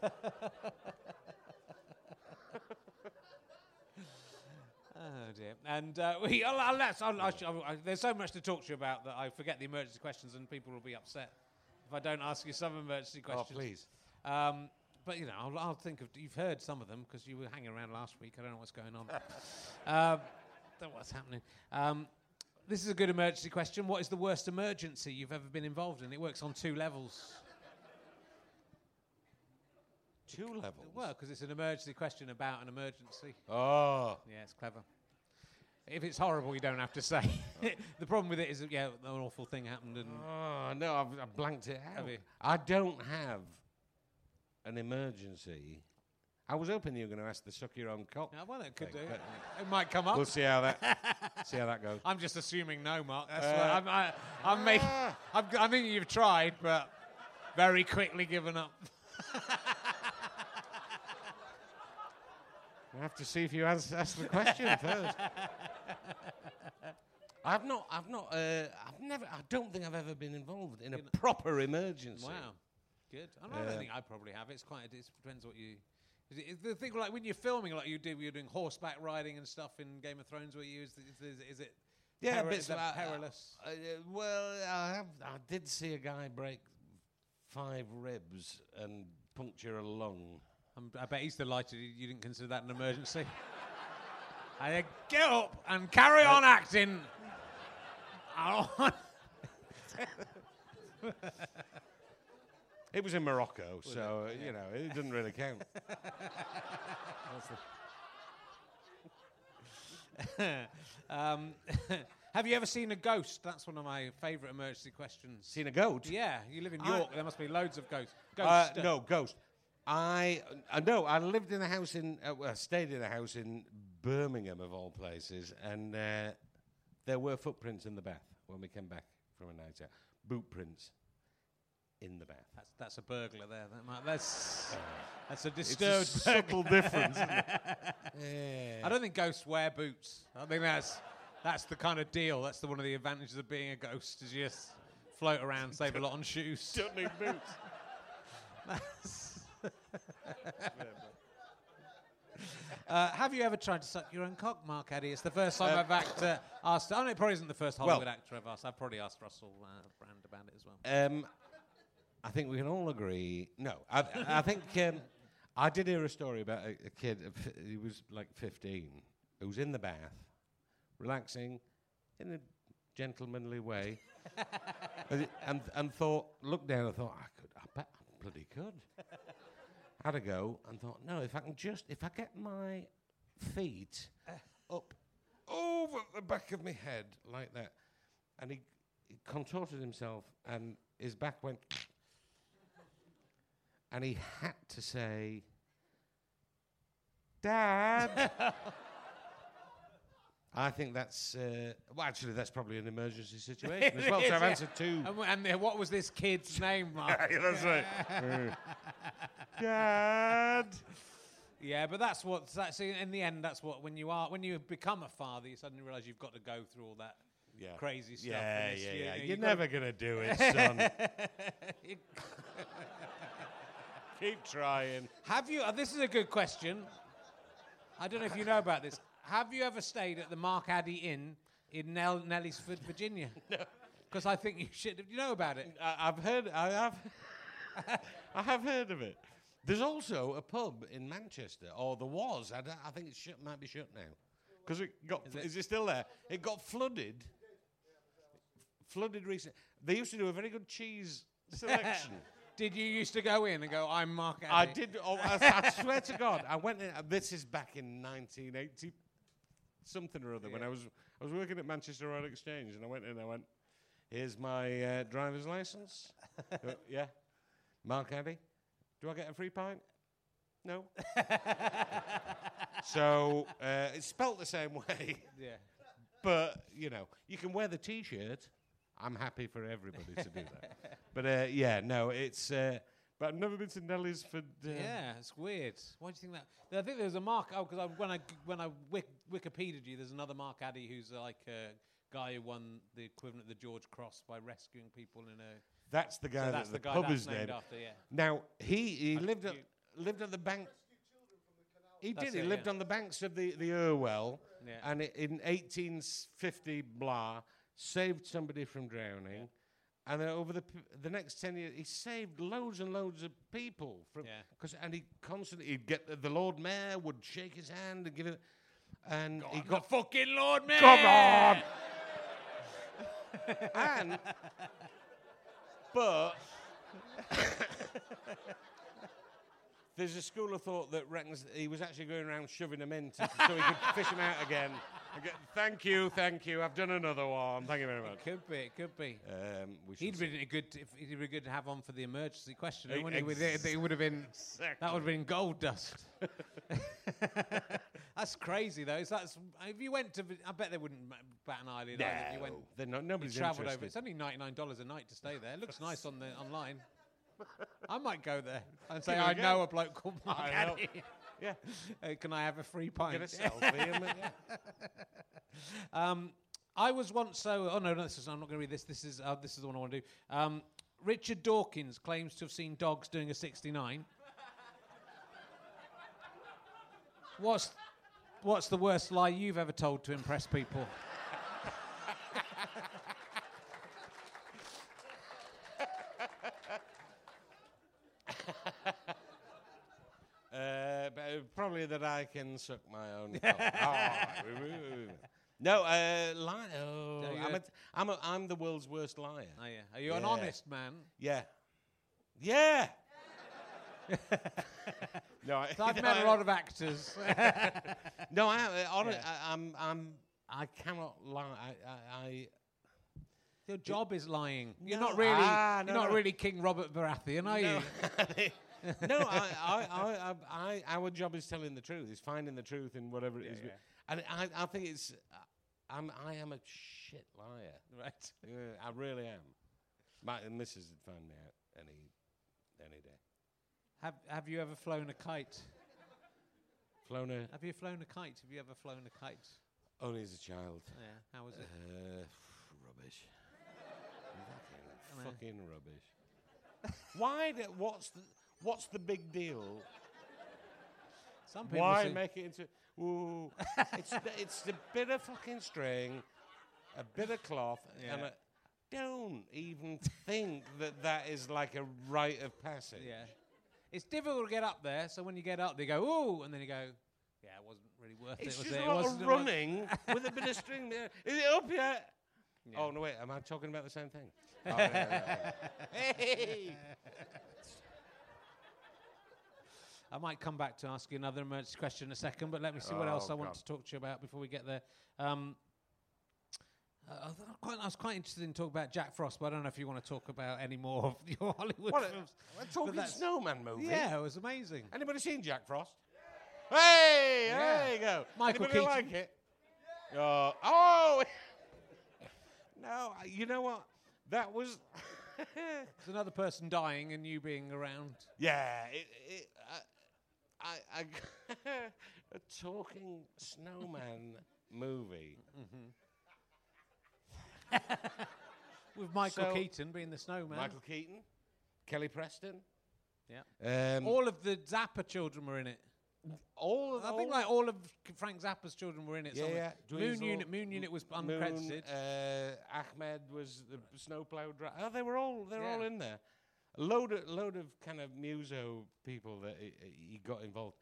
Oh dear. And uh, [laughs] we, I'll, I'll, I'll, I'll, there's so much to talk to you about that I forget the emergency questions, and people will be upset if I don't ask you some emergency questions. oh, please. Um, but you know, I'll, I'll think of. You've heard some of them because you were hanging around last week. I don't know what's going on. [laughs] um, don't know what's happening. Um, this is a good emergency question. What is the worst emergency you've ever been involved in? It works on two levels. Two levels. Well, because it's an emergency question about an emergency. Oh. Yeah, it's clever. If it's horrible, you don't have to say. [laughs] the problem with it is, that, yeah, an awful thing happened, and Oh, no, I've, I've blanked it out. I don't have an emergency. I was hoping you were going to ask the suck your own cock. Yeah, well, it could do. thing, It, it might come up. We'll see how that see how that goes. I'm just assuming no, Mark. That's Uh, I'm, I, I'm making. Ah. I'm, I think you've tried, but very quickly given up. [laughs] I have to see if you ans- ask the question first. I've not. I've not. Uh, I've never. I don't think I've ever been involved in a proper emergency. Wow, good. I, don't, I Uh, don't think I probably have. It's quite. It depends what you. Is the thing like when you're filming, like you do, you're doing horseback riding and stuff in Game of Thrones. Where you use, is, is, is it? Yeah, peri- bits is that of- uh, perilous. Uh, uh, well, I have. I did see a guy break five ribs and puncture a lung. I'm, I bet he's delighted you- didn't consider that an emergency. [laughs] I said, get up and carry on acting. [laughs] [laughs] I It was in Morocco, so uh, you know it didn't really count. [laughs] [laughs] um, [laughs] have you ever seen a ghost? That's one of my favourite emergency questions. Seen a goat? Yeah, you live in I- York. there must be loads of ghosts. Uh, no, ghost. I uh, no. I lived in a house in. Uh, well, I stayed in a house in Birmingham, of all places, and uh, there were footprints in the bath when we came back from a night out. Boot prints in the bath. That's, that's a burglar there. That might, that's that's a disturbed It's a disturbed. subtle difference. Isn't it? [laughs] Yeah. I don't think ghosts wear boots. I think that's that's the kind of deal. That's the one of the advantages of being a ghost is you just float around, save a lot on shoes. [laughs] don't need boots. [laughs] Uh, have you ever tried to suck your own cock, Mark Addy? It's the first time Uh, I've act, uh, asked. Oh, no, it probably isn't the first Well- Hollywood actor I've asked. I've probably asked Russell uh, Brand about it as well. Um, I think we can all agree. No, I, I think um, I did hear a story about a, a kid. He was like 15, who was in the bath, relaxing in a gentlemanly way, and, and and thought, looked down and thought, I could, I bet I bloody could. Had a go and thought, no, if I can just, if I get my feet up over the back of my head like that, and he, he contorted himself and his back went and he had to say dad [laughs] i think that's uh, well actually that's probably an emergency [laughs] situation as well so i've yeah. answered two And, w- and uh, what was this kid's [laughs] name, Mark? Yeah, that's right dad yeah, but that's what. That's in the end. That's what when you are when you become a father, you suddenly realise you've got to go through all that yeah crazy stuff. yeah yeah yeah you- you're you've never gonna do it son keep trying Have you? Uh, this is a good question. I don't know if you know about this. Have you ever stayed at the Mark Addy Inn in Nell- Nellysford, Virginia? [laughs] no. Because I think you should. You know about it? I, I've heard. I have. [laughs] I have heard of it. There's also a pub in Manchester, or there was. I, I think it shut. Might be shut now. Because it got. Is Is it? it? still there? It got flooded. Flooded recently. They used to do a very good cheese selection. [laughs] Did you used to go in and go, "I'm Mark Addy"? I did. Oh, I, I swear to God, I went in. This is back in 1980 something or other when I was I was working at Manchester Royal Exchange, and I went in. and I went, "Here's my uh, driver's license." [laughs] Uh, yeah, Mark Addy. Do I get a free pint? No. [laughs] so uh, it's spelt the same way, Yeah. but you know you can wear the T-shirt. I'm happy for everybody to do that. But uh, yeah, no, it's. Uh, but I've never been to Nellysford. Uh, Yeah, it's weird. Why do you think that? I think there's a Mark. Oh, because when I when I wik- Wikipedia'd you, there's another Mark Addy who's uh, like a guy who won the equivalent of the George Cross by rescuing people in a That's the guy So that that's the, the guy pub that's is named named. after, yeah. Now he he lived at, you- lived at the bank. He That's did. He lived yeah. on the banks of the the Irwell, Yeah. and i- in 1850 blah saved somebody from drowning. And then over the p- the next ten years, he saved loads and loads of people from. Yeah. Cause, and he constantly he'd get the, the Lord Mayor would shake his hand and give it, and he The got fucking Lord Mayor. Come on! [laughs] and but there's a school of thought that reckons that he was actually going around shoving them in to, so he could [laughs] fish them out again. Get, thank you, thank you. I've done another one. Thank you very much. It Could be, it could be. Um, we He'd been a good. If he'd be good to have on for the emergency question. Wouldn't he? It, would have been. That would have been gold dust. [laughs] that's crazy though. That's if you went to. I bet they wouldn't bat an eyelid. either If you went, No, they're not, you nobody's travelled over. It's only ninety nine dollars a night to stay there. It looks nice on the online. I might go there and say I know a bloke called Mark I know. Addy. Yeah, [laughs] Uh, can I have a free pint? get a selfie. and, yeah. [laughs] Um, I was once so. Oh no, no, this is. I'm not going to read this. This is. Uh, this is the one I want to do. Um, Richard Dawkins claims to have seen dogs doing a 69. What's What's the worst lie you've ever told to impress people? Uh, but, uh, probably that I can suck my own. [laughs] Oh, no, uh, lie. Oh, No, you I'm, a, had- I'm, a, I'm the world's worst liar. Oh yeah. Are you an Yeah. honest man? Yeah. Yeah. [laughs] no, I, I've [laughs] met a lot of actors. No, I, uh, hon- Yeah. I, I'm, I'm, I cannot lie. I, I, I Your job is lying. You're No, not really. ah, you're no, not no. really King Robert Baratheon, are you? No, I, I, I, I, I, our job is telling the truth. Is finding the truth in whatever it is. yeah. And I, I think it's, uh, I'm, I am a shit liar. Right. Yeah, I really am. My missus would find me out any, any day. Have Have you ever flown a kite? Flown a, Have you flown a kite? Have you ever flown a kite? only as a child. Yeah. How was it? Uh, rubbish. [laughs] fucking, fucking rubbish. Why? Do, what's the What's the big deal? Some people Why say- make it into? Ooh, it's the, it's the bit of fucking string, a bit of cloth, and Yeah. a, don't even think that that is like a rite of passage. Yeah. It's difficult to get up there, so when you get up, they go, ooh, and then you go, yeah, it wasn't really worth It's it. Was just it? a It lot wasn't- of it wa- running [laughs] with a bit of string there. Is it up yet? Yeah. Oh no, wait. Am I talking about the same thing? [laughs] Oh, yeah, yeah, yeah. [laughs] Hey! I might come back to ask you another emergency question in a second, but let me see what else Oh, I want to talk to you about before we get there. Um, uh, I, quite, I was quite interested in talking about Jack Frost, but I don't know if you want to talk about any more of [laughs] your Hollywood What films. a talking snowman movie. Yeah, it was amazing. Anybody seen Jack Frost? Hey, Yeah. there you go. Michael Anybody Keaton. like it? Uh, oh, [laughs] no. You know what? That was. [laughs] There's another person dying and you being around. yeah. It. it I. I. I [laughs] a talking snowman movie. [laughs] With Michael So- Keaton being the snowman. Michael Keaton, Kelly Preston. Yeah. Um, All of the Zappa children were in it. all of I think like all of Frank Zappa's children were in it. Yeah, yeah. Moon Unit. Moon Unit was Moon, uncredited. uh, Ahmet was the snowplow driver. Oh, they were all they're all in there. Load of load of kind of muso people that he, he got involved.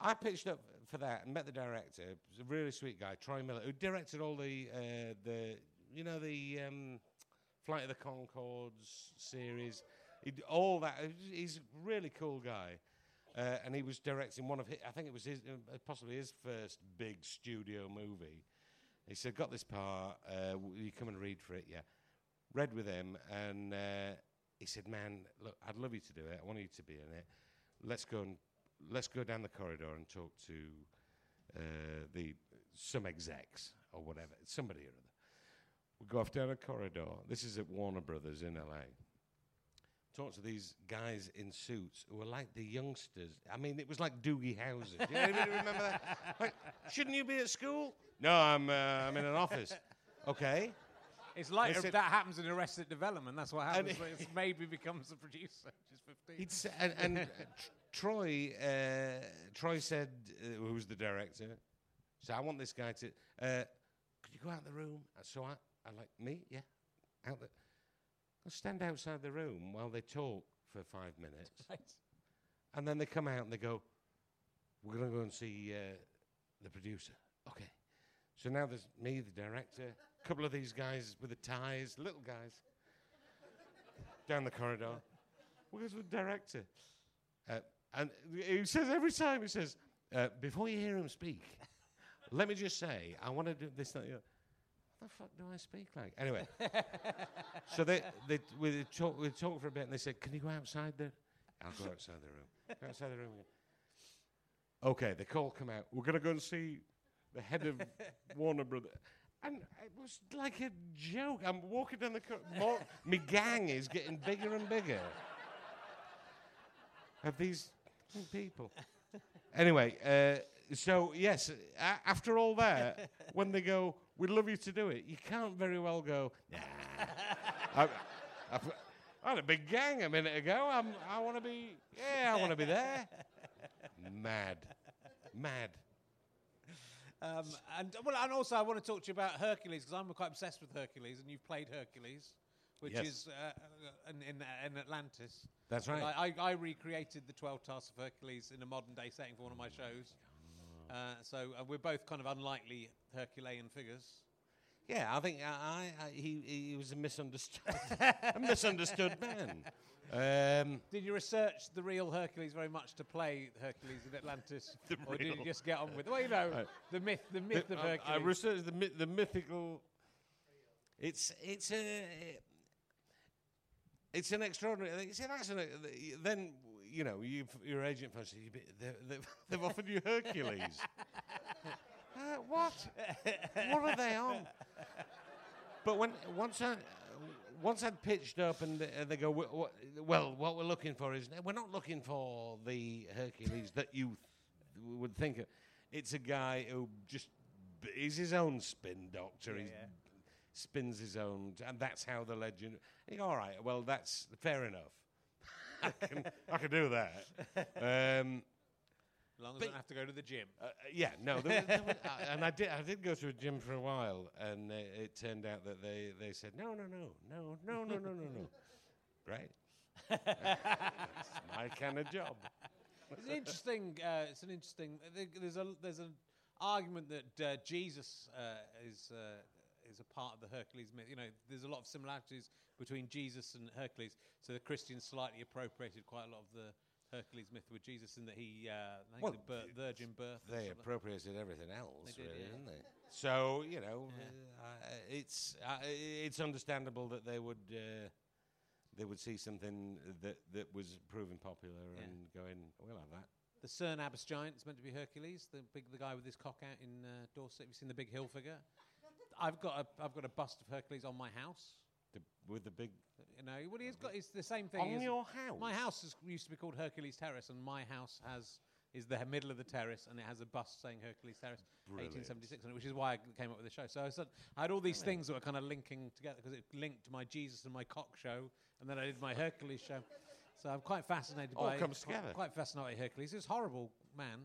I pitched up for that and met the director. Was a really sweet guy, Troy Miller, who directed all the uh, the you know the um, Flight of the Conchords series. He d- all that. He's- He's a really cool guy. Uh, and he was directing one of his, I think it was his, uh, possibly his first big studio movie. He said, "Got this part. Uh, will you come and read for it?" Yeah, read with him, and uh, he said, "Man, look, I'd love you to do it. I want you to be in it. Let's go and let's go down the corridor and talk to uh, the some execs or whatever, somebody or other." We go off down a corridor. This is at Warner Brothers in LA talk to these guys in suits who were like the youngsters. I mean, it was like Doogie Howser. Do you anybody remember that? [laughs] Like, shouldn't you be at school? No, I'm, uh, I'm in an office. [laughs] Okay. It's like if that happens in Arrested Development. That's what happens. it's maybe becomes a producer. She's 15. It's, and and Troy, uh, Troy said, uh, who's the director? So I want this guy to. Uh, could you go out the room? So I, I like me, yeah, out the. I'll stand outside the room while they talk for five minutes, [laughs] Right. and then they come out and they go, "We're going to go and see uh, the producer." Okay. So now there's me, the director, a couple of these guys with the ties, little guys, down the corridor. Where's the director? Uh, and he says every time, he says, uh, before you hear him speak, let me just say, I want to do this. That, other." What the fuck do I speak like? Anyway, [laughs] so they, they we talk we talked for a bit, and they said, "Can you go outside the?" I'll go outside the room. Go outside the room again. Okay, the call come out. We're gonna go and see the head of [laughs] Warner Brothers. And it was like a joke. I'm walking down the corridor. My gang is getting bigger and bigger. Of these people. Anyway, uh, so yes, after all that, when they go, we'd love you to do it, you can't very well go, nah. I, I, I had a big gang a minute ago. I'm, I want to be, yeah, I want to be there. Mad. Mad. Um, and well, and also I want to talk to you about Hercules because I'm quite obsessed with Hercules, and you've played Hercules, which Yes. is uh, in, in, in Atlantis. That's right. I, I, I recreated the Twelve Tasks of Hercules in a modern day setting for one of my shows. Uh, so uh, we're both kind of unlikely Herculean figures. Yeah, I think I, I, he, he was a misunderstood, [laughs] a misunderstood man. Um, [laughs] Did you research the real Hercules very much to play Hercules in Atlantis, [laughs] or did you just get on with? Well, you know, Right. the myth, the myth of Hercules. I researched the, myth, the mythical. It's it's a it's an extraordinary. You see, that's an, then you know you your agent says they- they've, they've offered you Hercules. [laughs] uh, what? what are they on? But when once I once I'd pitched up and they, they go, "Wh- wh- well, what we're looking for is we're not looking for the Hercules that you th- would think of. It's a guy who just b- he's his own spin doctor. he yeah. spins his own, and that's how the legend. You go, all right, well, that's fair enough. [laughs] I can I can do that. [laughs] Um, as long as but- I don't have to go to the gym. uh, yeah, no, there, was- there was- [laughs] uh, and I did. I did go to a gym for a while, and uh, it turned out that they, they said no, no, no, no, no, no, no, no, no. [laughs] Great, that's my kind of job. It's an interesting. Uh, it's an interesting. There's a there's an argument that uh, Jesus uh, is uh, is a part of the Hercules myth. You know, there's a lot of similarities between Jesus and Hercules. So the Christians slightly appropriated quite a lot of the Hercules myth with Jesus in that he, uh, I think Well, the virgin birth. They like- appropriated everything else, did, really, yeah. didn't they? So you know, uh, uh, it's uh, it's understandable that they would uh, they would see something that that was proving popular Yeah. and going, we'll have that. The Cerne Abbas giant is meant to be Hercules, the big the guy with his cock out in uh, Dorset. Have you seen the big hill figure? I've got a I've got a bust of Hercules on my house. The, with the big You know, well, he's got it's the same thing. on your house. My house is, used to be called Hercules Terrace, and my house has is the middle of the terrace, and it has a bust saying Hercules Terrace, Brilliant. 1876, on it, which is why I came up with the show. So I, said, I had all these things that were kind of linking together because it linked to my Jesus and my cock show, and then I did my Hercules show. So I'm quite fascinated All by comes quite- together. Quite fascinated by Hercules. It's horrible, man.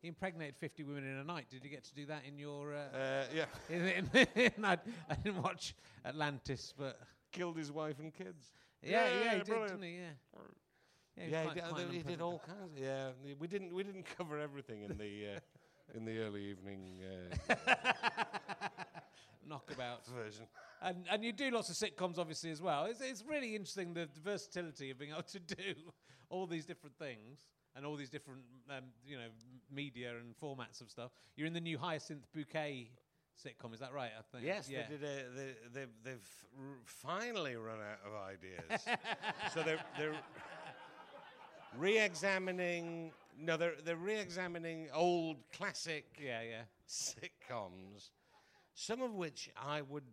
He impregnated 50 women in a night. Did you get to do that in your? Uh, Uh, yeah, in, in, in, I, I didn't watch Atlantis, but killed his wife and kids. yeah, yeah, he did, brilliant. didn't he? Yeah. Yeah, Yeah, quite- he, did, quite an he did all kinds. Of, yeah, we didn't we didn't [laughs] cover everything in the uh, in the early evening uh, [laughs] knockabout. version. And and you do lots of sitcoms, obviously, as well. It's, it's really interesting the versatility of being [laughs] able to do all these different things and all these different, um, you know, media and formats of stuff. You're in the new Hyacinth Bouquet sitcom, is that right? I think. Yes, yeah. they did. A, they, they've they've r- finally run out of ideas, so they're they're re-examining. No, they're they're re-examining old classic Yeah, yeah. sitcoms, some of which I would.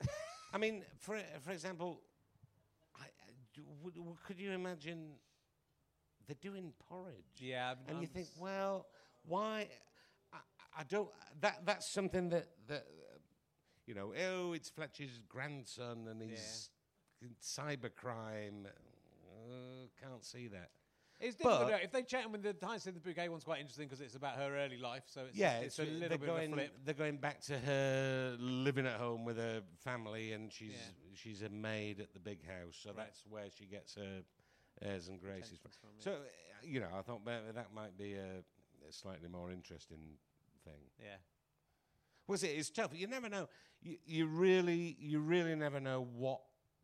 [sighs] I mean, for for example, I, I- do- would, would- could you imagine they're doing porridge? Yeah, I'm- and you think, well, why? I, I don't. That that's something that that. uh, you know, oh, it's Fletcher's grandson and he's in cybercrime. Uh, can't see that. It's difficult. But- if they chat with the Hyacinth the Bouquet one's quite interesting because it's about her early life, so it's yeah, it's, a little bit going, of a flip. They're going back to her living at home with her family, and she's Yeah. she's a maid at the big house, so that's where she gets her airs and graces from. Intentions from, So, uh, you know, I thought that, that might be a, a slightly more interesting thing. Yeah. Was it? It's tough. You never know. You, you really, you really never know what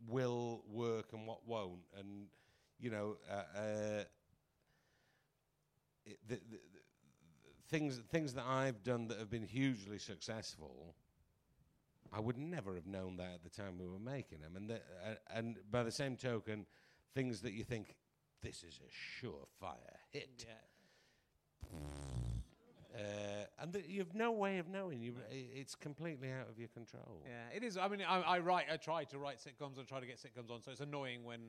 will work and what won't. And you know, uh, uh, it, the, the, the things things that I've done that have been hugely successful. I would never have known that at the time we were making them, and the, uh, and by the same token, things that you think this is a surefire hit. Yeah. You've no way of knowing. You, it's completely out of your control. Yeah, it is. I mean, I, I write, I try to write sitcoms and try to get sitcoms on, so it's annoying when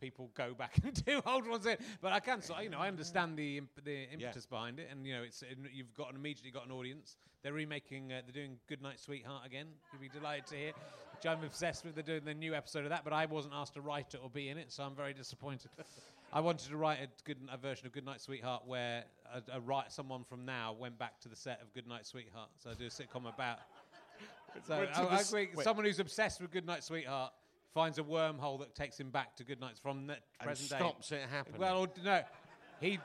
people go back [laughs] and do old ones. In. But I can, so, you know, I understand the imp- the impetus behind it, and you know, it's you've got an immediately got an audience. They're remaking, uh, they're doing Good Night Sweetheart again. You'd be delighted to hear. Which I'm obsessed with. They're doing the new episode of that, but I wasn't asked to write it or be in it, so I'm very disappointed. [laughs] I wanted to write a good a version of Good Night Sweetheart where a, a write someone from now went back to the set of Good Night Sweetheart. So I do a sitcom about. [laughs] So Went I, the I s- agree. Someone who's obsessed with Good Night Sweetheart finds a wormhole that takes him back to Good Night from the present day. stops it happening. Well, no, he.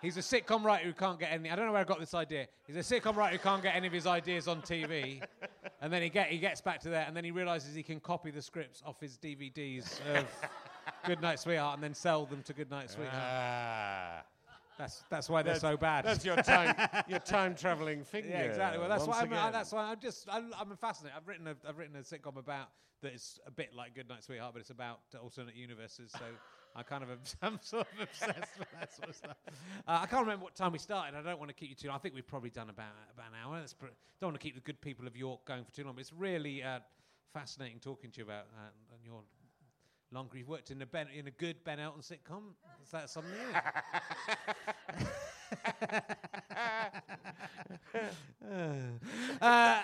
He's a sitcom writer who can't get any. I don't know where I got this idea. He's a sitcom writer who can't get any of his ideas on TV, [laughs] and then he get he gets back to there, and then he realizes he can copy the scripts off his DVDs of [laughs] Good Night Sweetheart and then sell them to Good Night Sweetheart. ah, that's that's why they're so bad. that's your time, your time traveling finger. [laughs] Yeah, exactly. Well, that's once why I'm, uh, again. that's why I'm just I'm, I'm fascinated. I've written a I've written a sitcom about that is a bit like Goodnight Sweetheart, but it's about alternate universes. So I kind of obs- [laughs] I'm sort of obsessed with that sort of stuff. Uh, I can't remember what time we started. I don't want to keep you too. long. I think we've probably done about about an hour. That's pr- don't want to keep the good people of York going for too long. But it's really uh, fascinating talking to you about uh, and your. Longer you've worked in a ben, in a good Ben Elton sitcom. Is that something? Uh,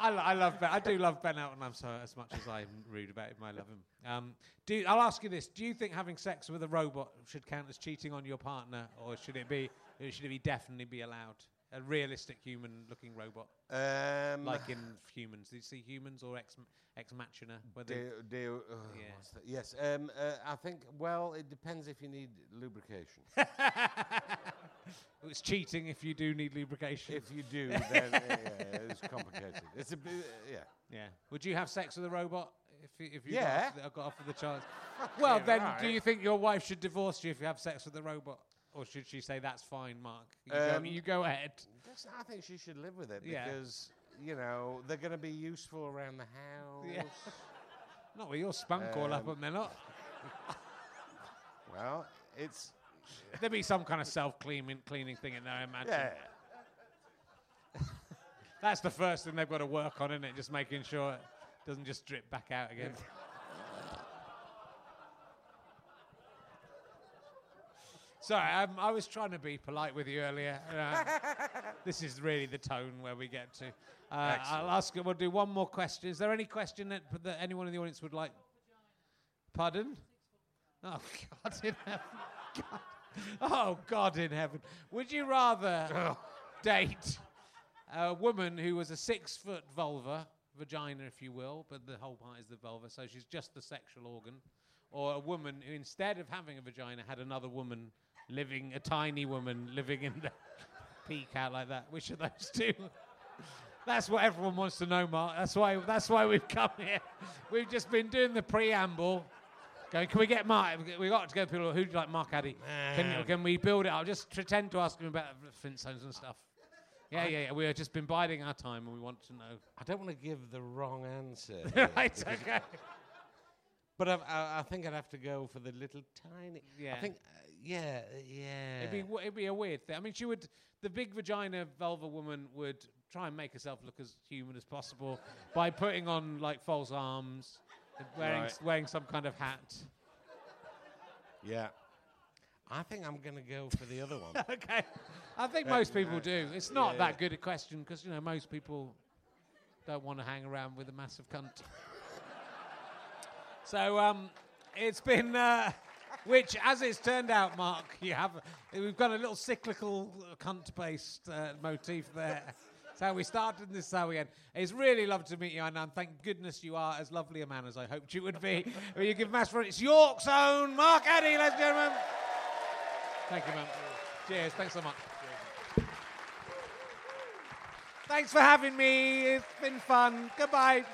I, lo- I love Ben. I do love Ben Elton. I'm so as much as I'm rude about him. I love him. Um, do I'll ask you this: Do you think having sex with a robot should count as cheating on your partner, or should it be? Should it be definitely be allowed? A realistic human-looking robot, Um, like in Humans. Do you see Humans or Ex Ex Machina? Where do, do, uh, Yeah. Yes. Um, uh, I think. Well, it depends if you need lubrication. [laughs] it's cheating if you do need lubrication. if you do, then yeah, it's complicated. It's a bit. Uh, yeah. Yeah. Would you have sex with a robot if you, if you Yeah. got, offered, the- got offered the chance? well, yeah, then, do you think your wife should divorce you if you have sex with a robot, or should she say that's fine, Mark? You, go, Um, you go ahead. I think she should live with it Yeah. because you know they're going to be useful around the house. Yeah. [laughs] Not with your spunk all up, Um, and they're not. Well, it's [laughs] There'd be some kind of self-cleaning cleaning thing in there, I imagine. yeah. [laughs] That's the first thing they've got to work on, isn't it? Just making sure it doesn't just drip back out again. Sorry, um, I was trying to be polite with you earlier. Uh, [laughs] this is really the tone where we get to. Uh, I'll ask. We'll do one more question. Is there any question that, that anyone in the audience would like? Pardon? Oh [laughs] God in heaven! God. Oh God in heaven! Would you rather [laughs] date a woman who was a six-foot vulva, vagina, if you will, but the whole part is the vulva, so she's just the sexual organ, or a woman who, instead of having a vagina, had another woman living, a tiny woman living in the [laughs] peak out like that? Which of those two? That's what everyone wants to know, Mark. That's why. That's why we've come here. We've just been doing the preamble. Going, can we get Mark? We got to go people. Who like, Mark Addy? Can, can we build it up? Just pretend to ask him about Flintstones and stuff. Yeah, yeah, yeah. We've just been biding our time, and we want to know. I don't want to give the wrong answer. [laughs] right? Okay. But I've, I, I think I'd have to go for the little tiny. Yeah. I think. Uh, yeah. Yeah. It'd be it'd be a weird thing. I mean, she would. The big vagina vulva woman would try and make herself look as human as possible [laughs] by putting on like false arms, and wearing Right. wearing some kind of hat. yeah. I think I'm going to go for the other one. [laughs] okay. I think most people do. It's not that good a question because you know most people don't want to hang around with a massive cunt. [laughs] so um, it's been, uh, which as it's turned out, Mark, you have, we've got a little cyclical cunt-based uh, motif there. That's how we started, and this is how we end. It's really lovely to meet you, and thank goodness you are as lovely a man as I hoped you would be. [laughs] Will you give mass for It's York's own Mark Addy, ladies and gentlemen. Thank you, man. Cheers. Thanks so much. Thanks for having me. It's been fun. Goodbye.